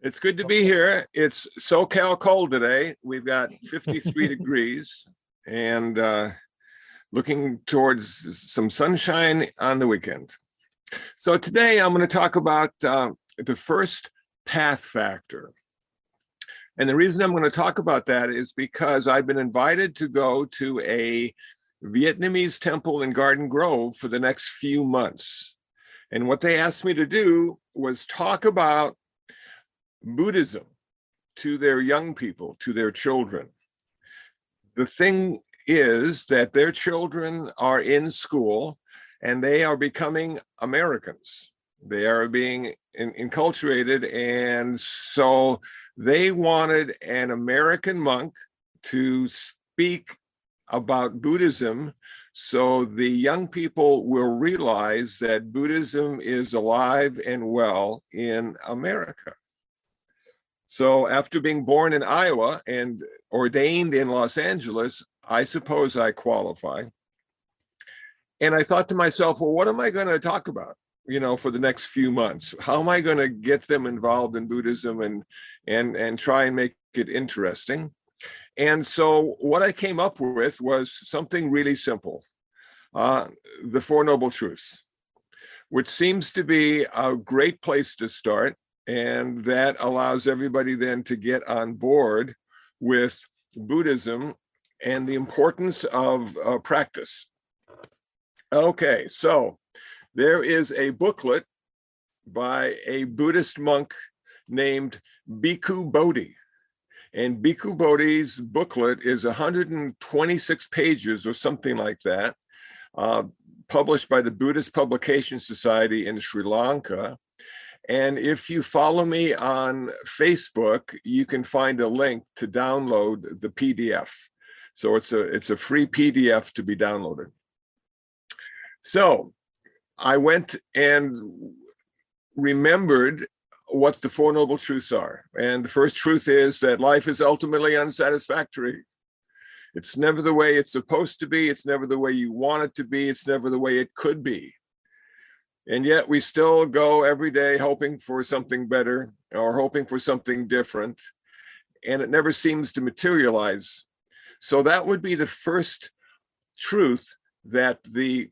It's good to be here. It's SoCal cold today. We've got 53 degrees and uh, looking towards some sunshine on the weekend. So today I'm going to talk about uh, the first path factor. And the reason I'm going to talk about that is because I've been invited to go to a Vietnamese temple in Garden Grove for the next few months. And what they asked me to do was talk about Buddhism to their young people, to their children. The thing is that their children are in school and they are becoming Americans. They are being in, enculturated. And so they wanted an American monk to speak about Buddhism so the young people will realize that Buddhism is alive and well in America. So after being born in Iowa and ordained in Los Angeles, I suppose I qualify. And I thought to myself, well, what am I going to talk about? You know, for the next few months, how am I going to get them involved in Buddhism and and and try and make it interesting? And so, what I came up with was something really simple: uh, the Four Noble Truths, which seems to be a great place to start and that allows everybody then to get on board with Buddhism and the importance of uh, practice. Okay, so there is a booklet by a Buddhist monk named Bhikkhu Bodhi. And Bhikkhu Bodhi's booklet is 126 pages or something like that, uh, published by the Buddhist Publication Society in Sri Lanka. And if you follow me on Facebook, you can find a link to download the PDF. So it's a it's a free PDF to be downloaded. So I went and remembered what the Four Noble Truths are. And the first truth is that life is ultimately unsatisfactory. It's never the way it's supposed to be. It's never the way you want it to be. It's never the way it could be and yet we still go every day hoping for something better or hoping for something different. And it never seems to materialize. So that would be the first truth that the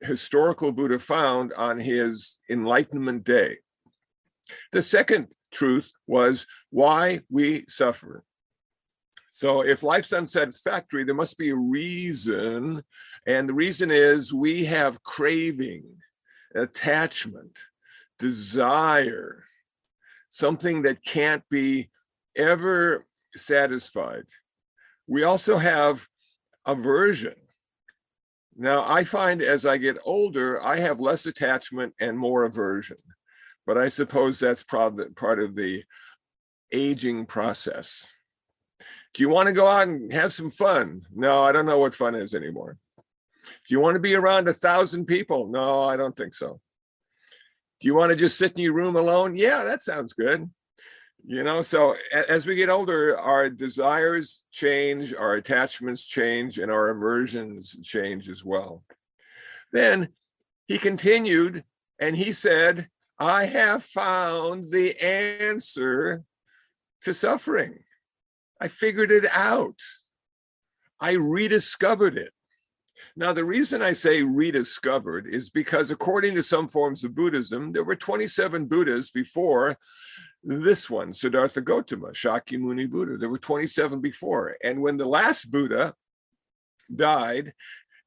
historical buddha found on his enlightenment day. The second truth was why we suffer. So if life's unsatisfactory there must be a reason. And the reason is we have craving attachment, desire, something that can't be ever satisfied. We also have aversion. Now, I find as I get older, I have less attachment and more aversion, but I suppose that's part of the aging process. Do you want to go out and have some fun? No, I don't know what fun is anymore. Do you want to be around a thousand people? No, I don't think so. Do you want to just sit in your room alone? Yeah, that sounds good. You know, so as we get older, our desires change, our attachments change, and our aversions change as well. Then he continued and he said, I have found the answer to suffering. I figured it out. I rediscovered it. Now, the reason I say rediscovered is because, according to some forms of Buddhism, there were 27 Buddhas before this one, Siddhartha Gautama, Shakyamuni Buddha. There were 27 before. And when the last Buddha died,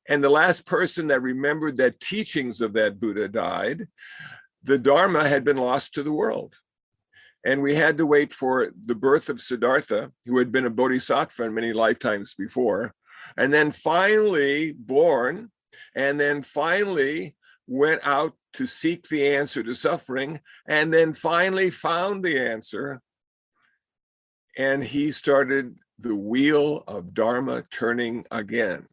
and the last person that remembered that teachings of that Buddha died, the Dharma had been lost to the world. And we had to wait for the birth of Siddhartha, who had been a bodhisattva many lifetimes before, and then finally born, and then finally went out to seek the answer to suffering, and then finally found the answer. And he started the wheel of Dharma turning again.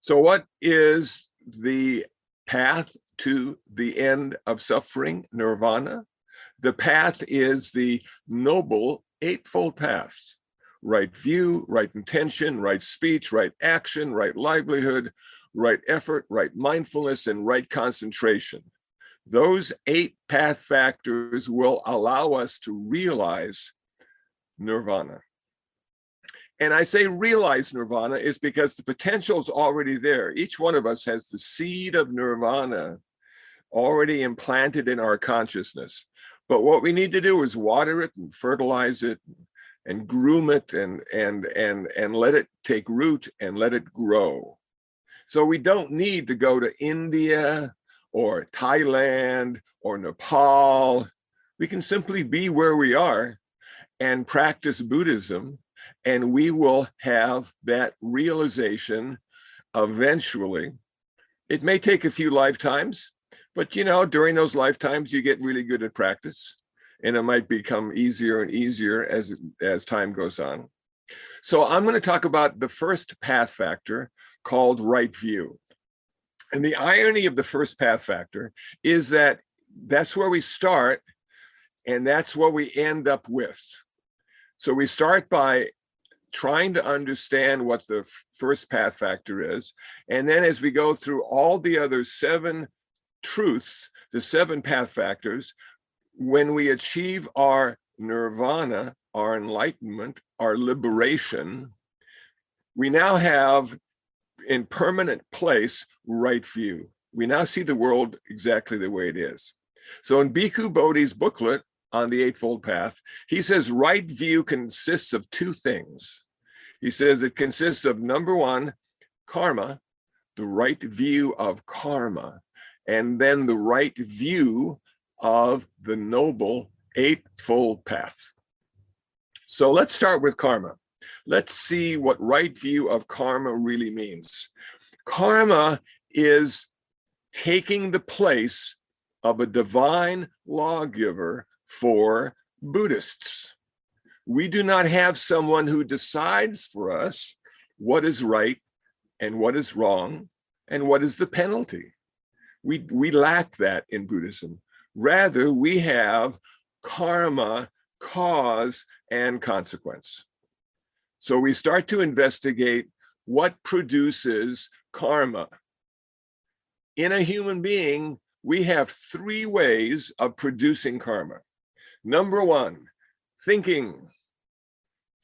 So, what is the path to the end of suffering, nirvana? The path is the noble eightfold path right view, right intention, right speech, right action, right livelihood, right effort, right mindfulness, and right concentration. those eight path factors will allow us to realize nirvana. And I say realize nirvana is because the potential is already there. Each one of us has the seed of nirvana already implanted in our consciousness. But what we need to do is water it and fertilize it and groom it and and and and let it take root and let it grow. So we don't need to go to India or Thailand or Nepal. We can simply be where we are and practice Buddhism, and we will have that realization eventually. It may take a few lifetimes, but you know, during those lifetimes, you get really good at practice, and it might become easier and easier as as time goes on. So I'm going to talk about the first path factor called right view. And the irony of the first path factor is that that's where we start and that's what we end up with. So we start by trying to understand what the first path factor is. And then as we go through all the other seven truths, the seven path factors, when we achieve our nirvana, our enlightenment, our liberation, we now have in permanent place right view. We now see the world exactly the way it is. So in Bhikkhu Bodhi's booklet on the Eightfold Path, he says right view consists of two things. He says it consists of number one, karma, the right view of karma, and then the right view of the noble Eightfold Path. So let's start with karma. Let's see what right view of karma really means. Karma is taking the place of a divine lawgiver for Buddhists. We do not have someone who decides for us what is right and what is wrong and what is the penalty. We, we lack that in Buddhism. Rather, we have karma, cause, and consequence. So we start to investigate what produces karma. In a human being, we have three ways of producing karma. Number one, thinking.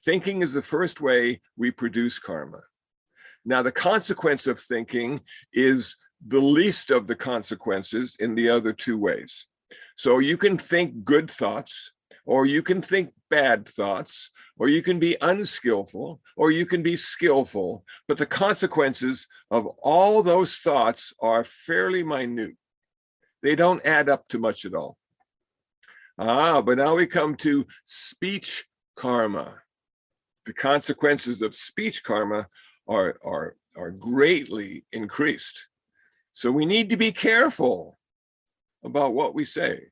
Thinking is the first way we produce karma. Now, the consequence of thinking is the least of the consequences in the other two ways. So you can think good thoughts, or you can think bad thoughts, or you can be unskillful, or you can be skillful. But the consequences of all those thoughts are fairly minute. They don't add up to much at all. Ah, but now we come to speech karma. The consequences of speech karma are, are, are greatly increased. So we need to be careful about what we say.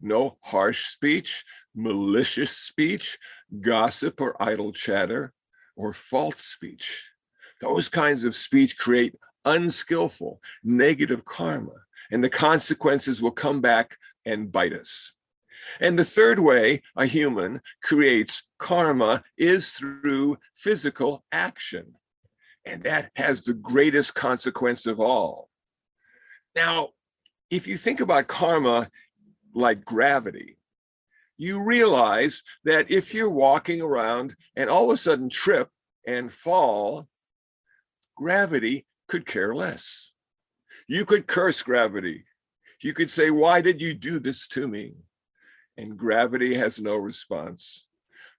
No harsh speech, malicious speech, gossip or idle chatter, or false speech. Those kinds of speech create unskillful, negative karma, and the consequences will come back and bite us. And the third way a human creates karma is through physical action. And that has the greatest consequence of all. Now, if you think about karma like gravity, you realize that if you're walking around and all of a sudden trip and fall, gravity could care less. You could curse gravity. You could say, Why did you do this to me? And gravity has no response.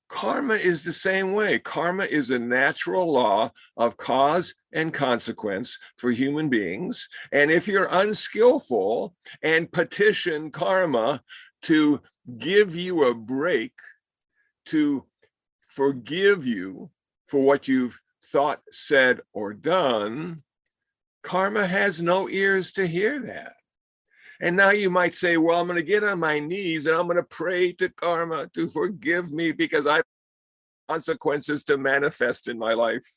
Karma is the same way. Karma is a natural law of cause and consequence for human beings. And if you're unskillful and petition karma to give you a break, to forgive you for what you've thought, said, or done, karma has no ears to hear that. And now you might say, well, I'm going to get on my knees and I'm going to pray to karma to forgive me because I have consequences to manifest in my life.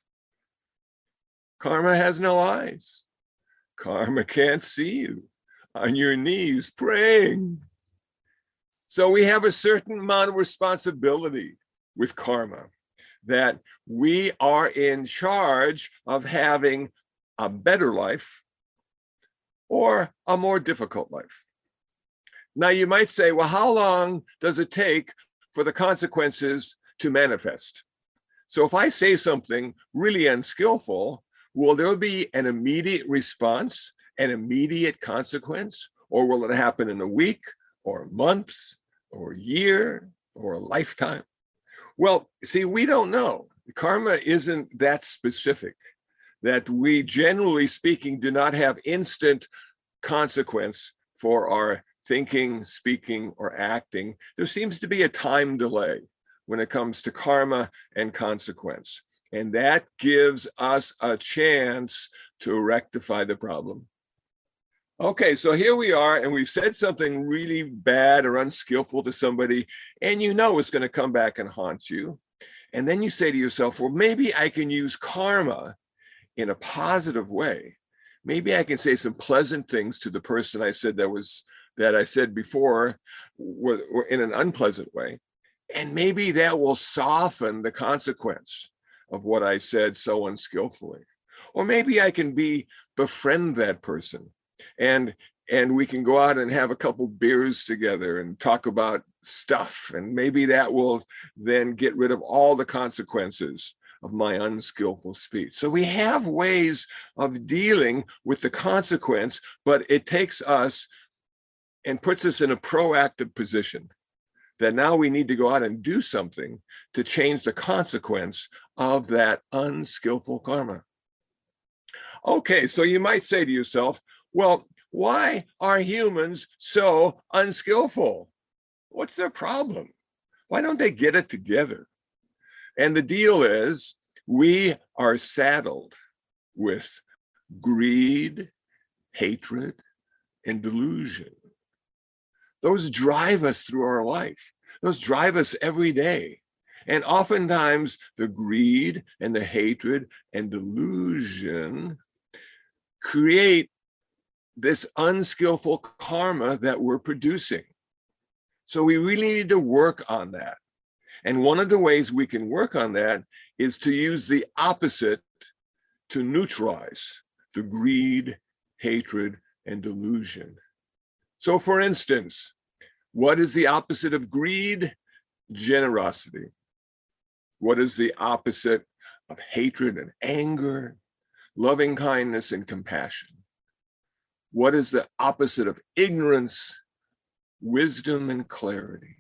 Karma has no eyes. Karma can't see you on your knees praying. So we have a certain amount of responsibility with karma that we are in charge of having a better life or a more difficult life. Now, you might say, well, how long does it take for the consequences to manifest? So, if I say something really unskillful, will there be an immediate response, an immediate consequence, or will it happen in a week or a month or a year or a lifetime? Well, see, we don't know. Karma isn't that specific, that we, generally speaking, do not have instant consequence for our thinking, speaking, or acting. There seems to be a time delay when it comes to karma and consequence. And that gives us a chance to rectify the problem. Okay, so here we are, and we've said something really bad or unskillful to somebody, and you know it's going to come back and haunt you. And then you say to yourself, well, maybe I can use karma in a positive way. Maybe I can say some pleasant things to the person I said that was that I said before were, were in an unpleasant way. And maybe that will soften the consequence of what I said so unskillfully. Or maybe I can be befriend that person and and we can go out and have a couple beers together and talk about stuff and maybe that will then get rid of all the consequences of my unskillful speech so we have ways of dealing with the consequence but it takes us and puts us in a proactive position that now we need to go out and do something to change the consequence of that unskillful karma okay so you might say to yourself well, why are humans so unskillful? What's their problem? Why don't they get it together? And the deal is, we are saddled with greed, hatred, and delusion. Those drive us through our life, those drive us every day. And oftentimes, the greed and the hatred and delusion create this unskillful karma that we're producing. So we really need to work on that. And one of the ways we can work on that is to use the opposite to neutralize the greed, hatred, and delusion. So, for instance, what is the opposite of greed? Generosity. What is the opposite of hatred and anger? Loving kindness and compassion. What is the opposite of ignorance? Wisdom and clarity.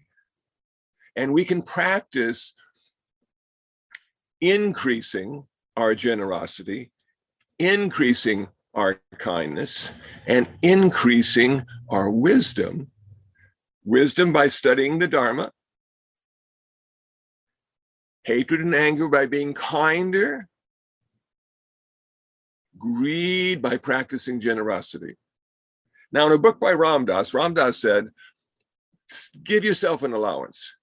And we can practice increasing our generosity, increasing our kindness, and increasing our wisdom. Wisdom by studying the Dharma, hatred and anger by being kinder, greed by practicing generosity. Now, in a book by Ram Dass, Ramdas said, give yourself an allowance.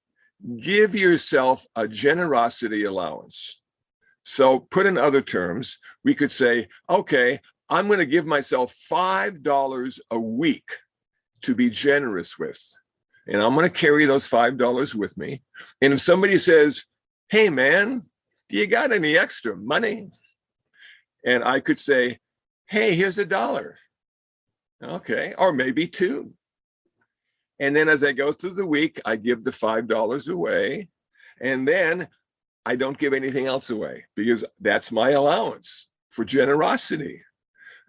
Give yourself a generosity allowance. So, put in other terms, we could say, okay, I'm going to give myself $5 a week to be generous with. And I'm going to carry those $5 with me. And if somebody says, hey, man, do you got any extra money? And I could say, hey, here's a dollar. Okay, or maybe two. And then as I go through the week, I give the $5 away. And then I don't give anything else away because that's my allowance for generosity.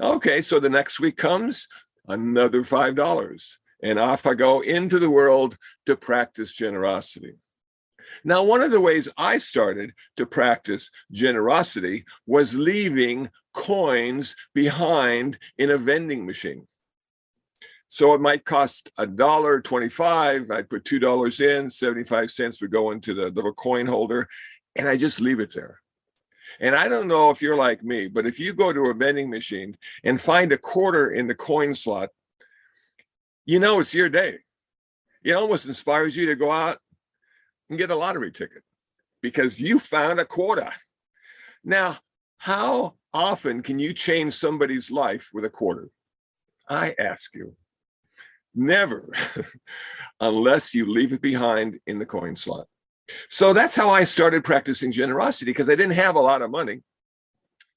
Okay, so the next week comes, another $5. And off I go into the world to practice generosity. Now, one of the ways I started to practice generosity was leaving coins behind in a vending machine. So it might cost a dollar 25. I'd put $2 in, 75 cents would go into the little coin holder, and I just leave it there. And I don't know if you're like me, but if you go to a vending machine and find a quarter in the coin slot, you know it's your day. It almost inspires you to go out and get a lottery ticket because you found a quarter. Now, how often can you change somebody's life with a quarter? I ask you. Never, unless you leave it behind in the coin slot. So that's how I started practicing generosity because I didn't have a lot of money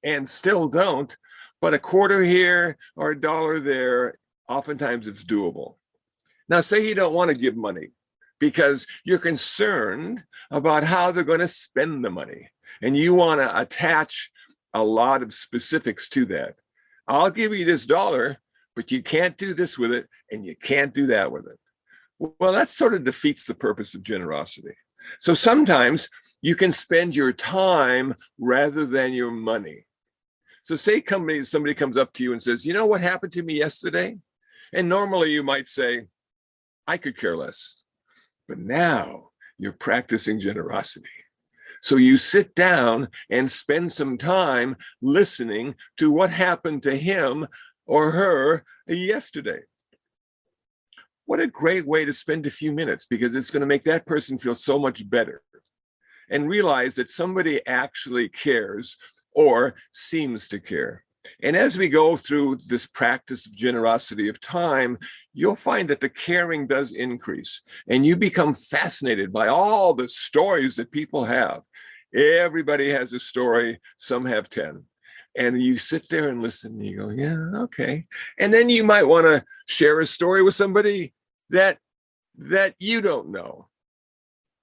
and still don't. But a quarter here or a dollar there, oftentimes it's doable. Now, say you don't want to give money because you're concerned about how they're going to spend the money and you want to attach a lot of specifics to that. I'll give you this dollar, but you can't do this with it and you can't do that with it. Well, that sort of defeats the purpose of generosity. So sometimes you can spend your time rather than your money. So say company, somebody comes up to you and says, you know what happened to me yesterday? And normally you might say, I could care less. But now you're practicing generosity. So you sit down and spend some time listening to what happened to him or her yesterday. What a great way to spend a few minutes because it's going to make that person feel so much better and realize that somebody actually cares or seems to care. And as we go through this practice of generosity of time, you'll find that the caring does increase and you become fascinated by all the stories that people have. Everybody has a story, some have 10. And you sit there and listen and you go, yeah, okay. And then you might want to share a story with somebody that that you don't know.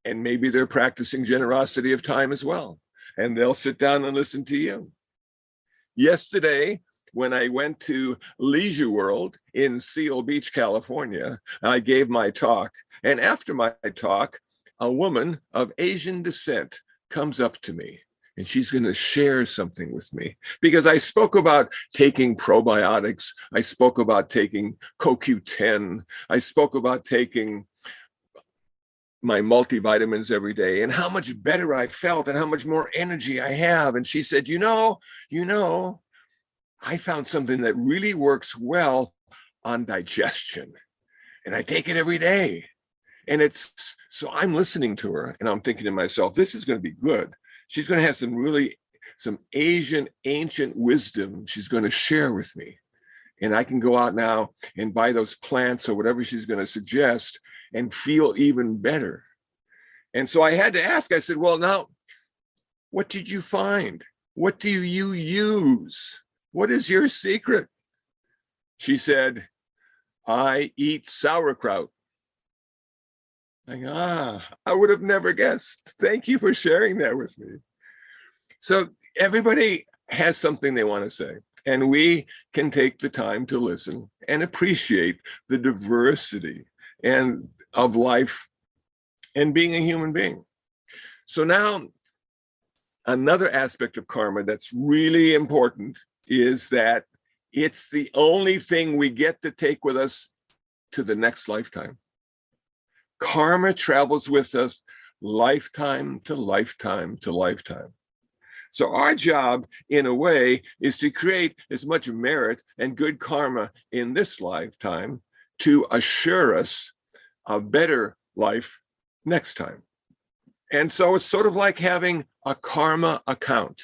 And maybe they're practicing generosity of time as well. And they'll sit down and listen to you. Yesterday, when I went to Leisure World in Seal Beach, California, I gave my talk. And after my talk, a woman of Asian descent comes up to me and she's going to share something with me because I spoke about taking probiotics. I spoke about taking CoQ10. I spoke about taking my multivitamins every day and how much better I felt and how much more energy I have. And she said, You know, you know, I found something that really works well on digestion. And I take it every day. And it's so I'm listening to her and I'm thinking to myself, this is going to be good. She's going to have some really some Asian ancient wisdom she's going to share with me. And I can go out now and buy those plants or whatever she's going to suggest and feel even better. And so I had to ask, I said, well, now, what did you find? What do you use? What is your secret? She said, I eat sauerkraut. I ah, I would have never guessed. Thank you for sharing that with me. So everybody has something they want to say, and we can take the time to listen and appreciate the diversity and of life and being a human being. So now another aspect of karma that's really important is that it's the only thing we get to take with us to the next lifetime. Karma travels with us lifetime to lifetime to lifetime. So our job, in a way, is to create as much merit and good karma in this lifetime to assure us a better life next time. And so it's sort of like having a karma account.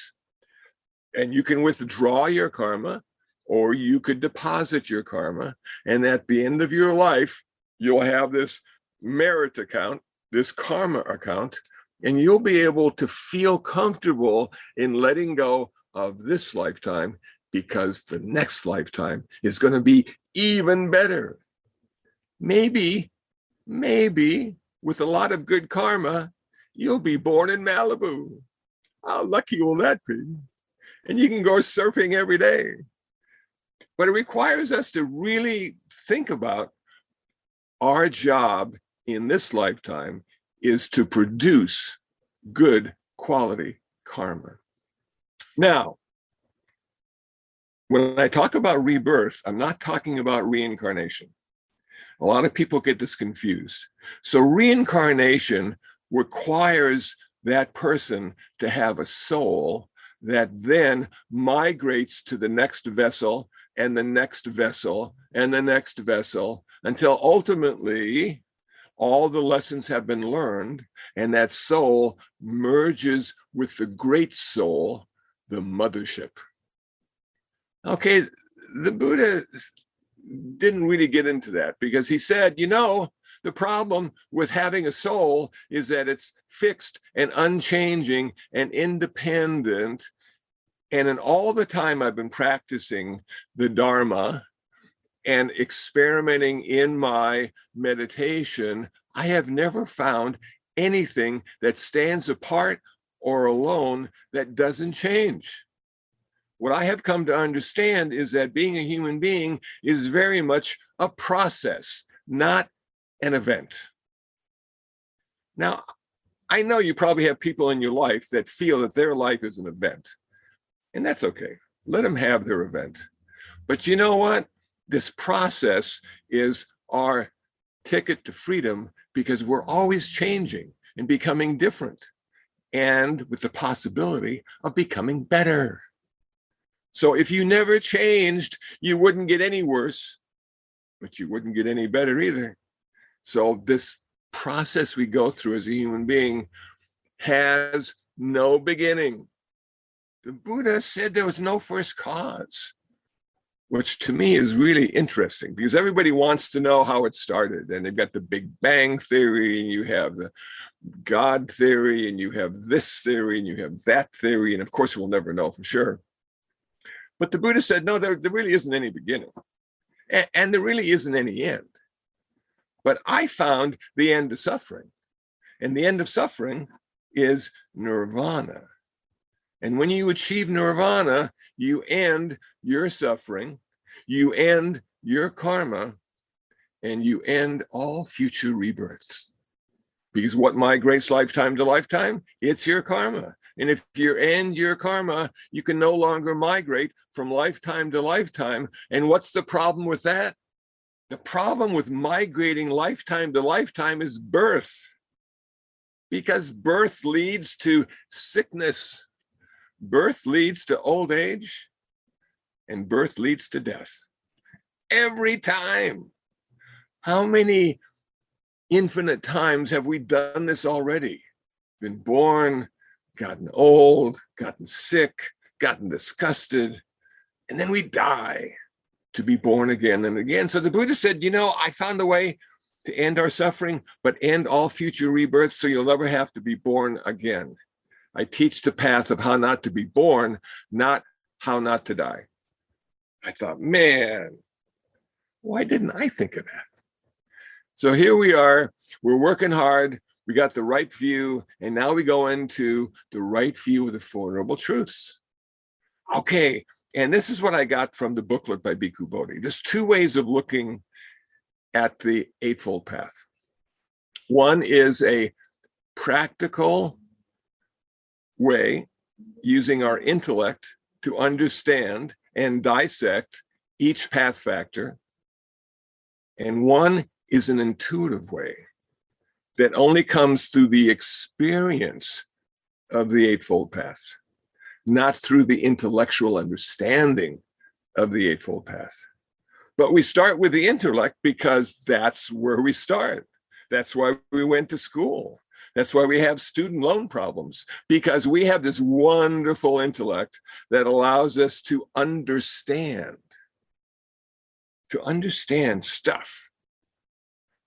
And you can withdraw your karma or you could deposit your karma. And at the end of your life, you'll have this merit account, this karma account, and you'll be able to feel comfortable in letting go of this lifetime because the next lifetime is going to be even better. Maybe maybe with a lot of good karma, you'll be born in Malibu. How lucky will that be? And you can go surfing every day. But it requires us to really think about our job in this lifetime is to produce good quality karma. Now, when I talk about rebirth, I'm not talking about reincarnation. A lot of people get this confused. So reincarnation requires that person to have a soul that then migrates to the next vessel and the next vessel and the next vessel until ultimately all the lessons have been learned and that soul merges with the great soul, the mothership. Okay, the Buddha didn't really get into that because he said, you know, the problem with having a soul is that it's fixed and unchanging and independent. And in all the time I've been practicing the Dharma and experimenting in my meditation, I have never found anything that stands apart or alone that doesn't change. What I have come to understand is that being a human being is very much a process, not an event. Now, I know you probably have people in your life that feel that their life is an event, and that's okay. Let them have their event. But you know what? This process is our ticket to freedom because we're always changing and becoming different, and with the possibility of becoming better. So if you never changed, you wouldn't get any worse, but you wouldn't get any better either. So this process we go through as a human being has no beginning. The Buddha said there was no first cause, which to me is really interesting because everybody wants to know how it started. And they've got the Big Bang theory, and you have the God theory, and you have this theory, and you have that theory. And of course, we'll never know for sure. But the Buddha said, no, there, there really isn't any beginning. And, and there really isn't any end. But I found the end of suffering. And the end of suffering is nirvana. And when you achieve nirvana, you end your suffering, you end your karma, and you end all future rebirths. Because what migrates lifetime to lifetime? It's your karma. And if you end your karma, you can no longer migrate from lifetime to lifetime. And what's the problem with that? The problem with migrating lifetime to lifetime is birth, because birth leads to sickness, birth leads to old age, and birth leads to death. Every time. How many infinite times have we done this already? Been born, gotten old, gotten sick, gotten disgusted, and then we die to be born again and again. So the Buddha said, you know, I found a way to end our suffering, but end all future rebirths so you'll never have to be born again. I teach the path of how not to be born, not how not to die. I thought, man, why didn't I think of that? So here we are, we're working hard, we got the right view, and now we go into the right view of the Four Noble Truths. Okay, and this is what I got from the booklet by Bhikkhu Bodhi. There's two ways of looking at the Eightfold Path. One is a practical way using our intellect to understand and dissect each path factor. And one is an intuitive way that only comes through the experience of the Eightfold Path, not through the intellectual understanding of the Eightfold Path. But we start with the intellect because that's where we start. That's why we went to school. That's why we have student loan problems, because we have this wonderful intellect that allows us to understand, to understand stuff.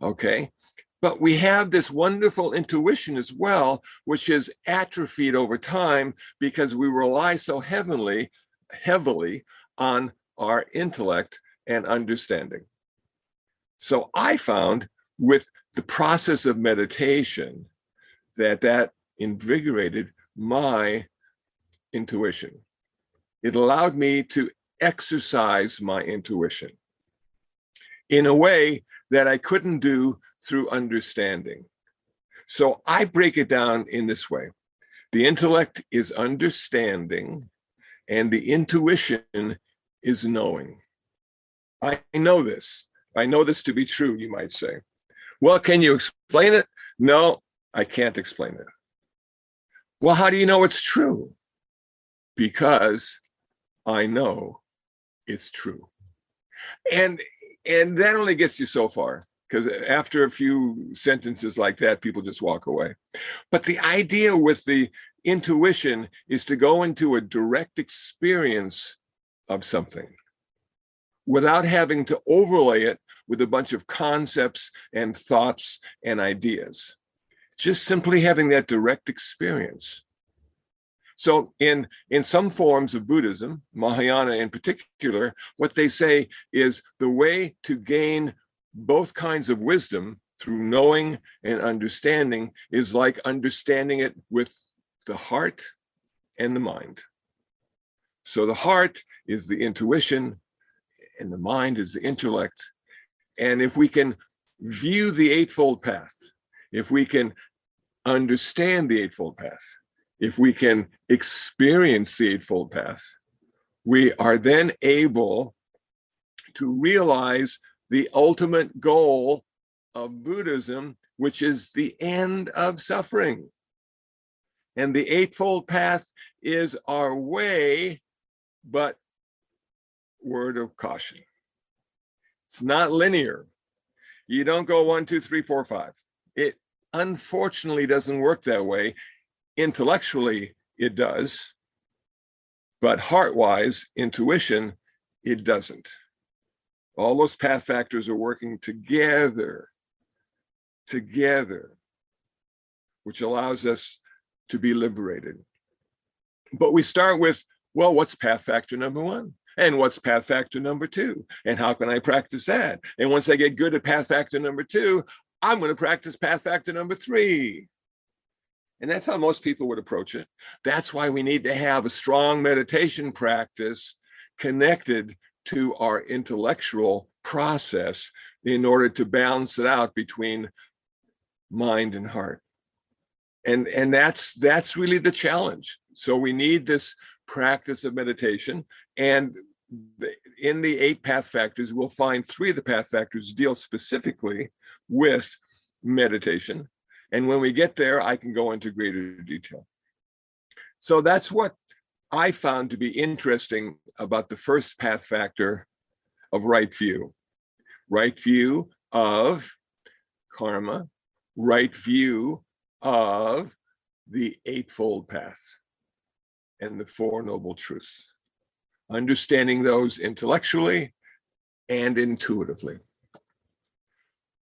Okay. But we have this wonderful intuition as well, which is atrophied over time because we rely so heavily, heavily on our intellect and understanding. So I found with the process of meditation that that invigorated my intuition. It allowed me to exercise my intuition in a way that I couldn't do through understanding. So I break it down in this way the intellect is understanding, and the intuition is knowing. I know this. I know this to be true, you might say. Well, can you explain it? No, I can't explain it. Well, how do you know it's true? Because I know it's true. And and that only gets you so far because after a few sentences like that, people just walk away. But the idea with the intuition is to go into a direct experience of something without having to overlay it with a bunch of concepts and thoughts and ideas. Just simply having that direct experience. So in in some forms of Buddhism, Mahayana in particular, what they say is the way to gain both kinds of wisdom through knowing and understanding is like understanding it with the heart and the mind. So the heart is the intuition and the mind is the intellect. And if we can view the Eightfold Path, if we can understand the Eightfold Path, if we can experience the Eightfold Path, we are then able to realize the ultimate goal of Buddhism, which is the end of suffering. And the Eightfold Path is our way, but word of caution. It's not linear. You don't go one, two, three, four, five. It unfortunately doesn't work that way. Intellectually, it does. But heart wise, intuition, it doesn't. All those path factors are working together, together, which allows us to be liberated. But we start with, well, what's path factor number one? And what's path factor number two? And how can I practice that? And once I get good at path factor number two, I'm going to practice path factor number three. And that's how most people would approach it. That's why we need to have a strong meditation practice connected to our intellectual process in order to balance it out between mind and heart. And, and that's that's really the challenge. So we need this practice of meditation. And in the eight path factors, we'll find three of the path factors deal specifically with meditation. And when we get there, I can go into greater detail. So that's what I found to be interesting about the first path factor of right view. Right view of karma, right view of the Eightfold Path and the Four Noble Truths. Understanding those intellectually and intuitively.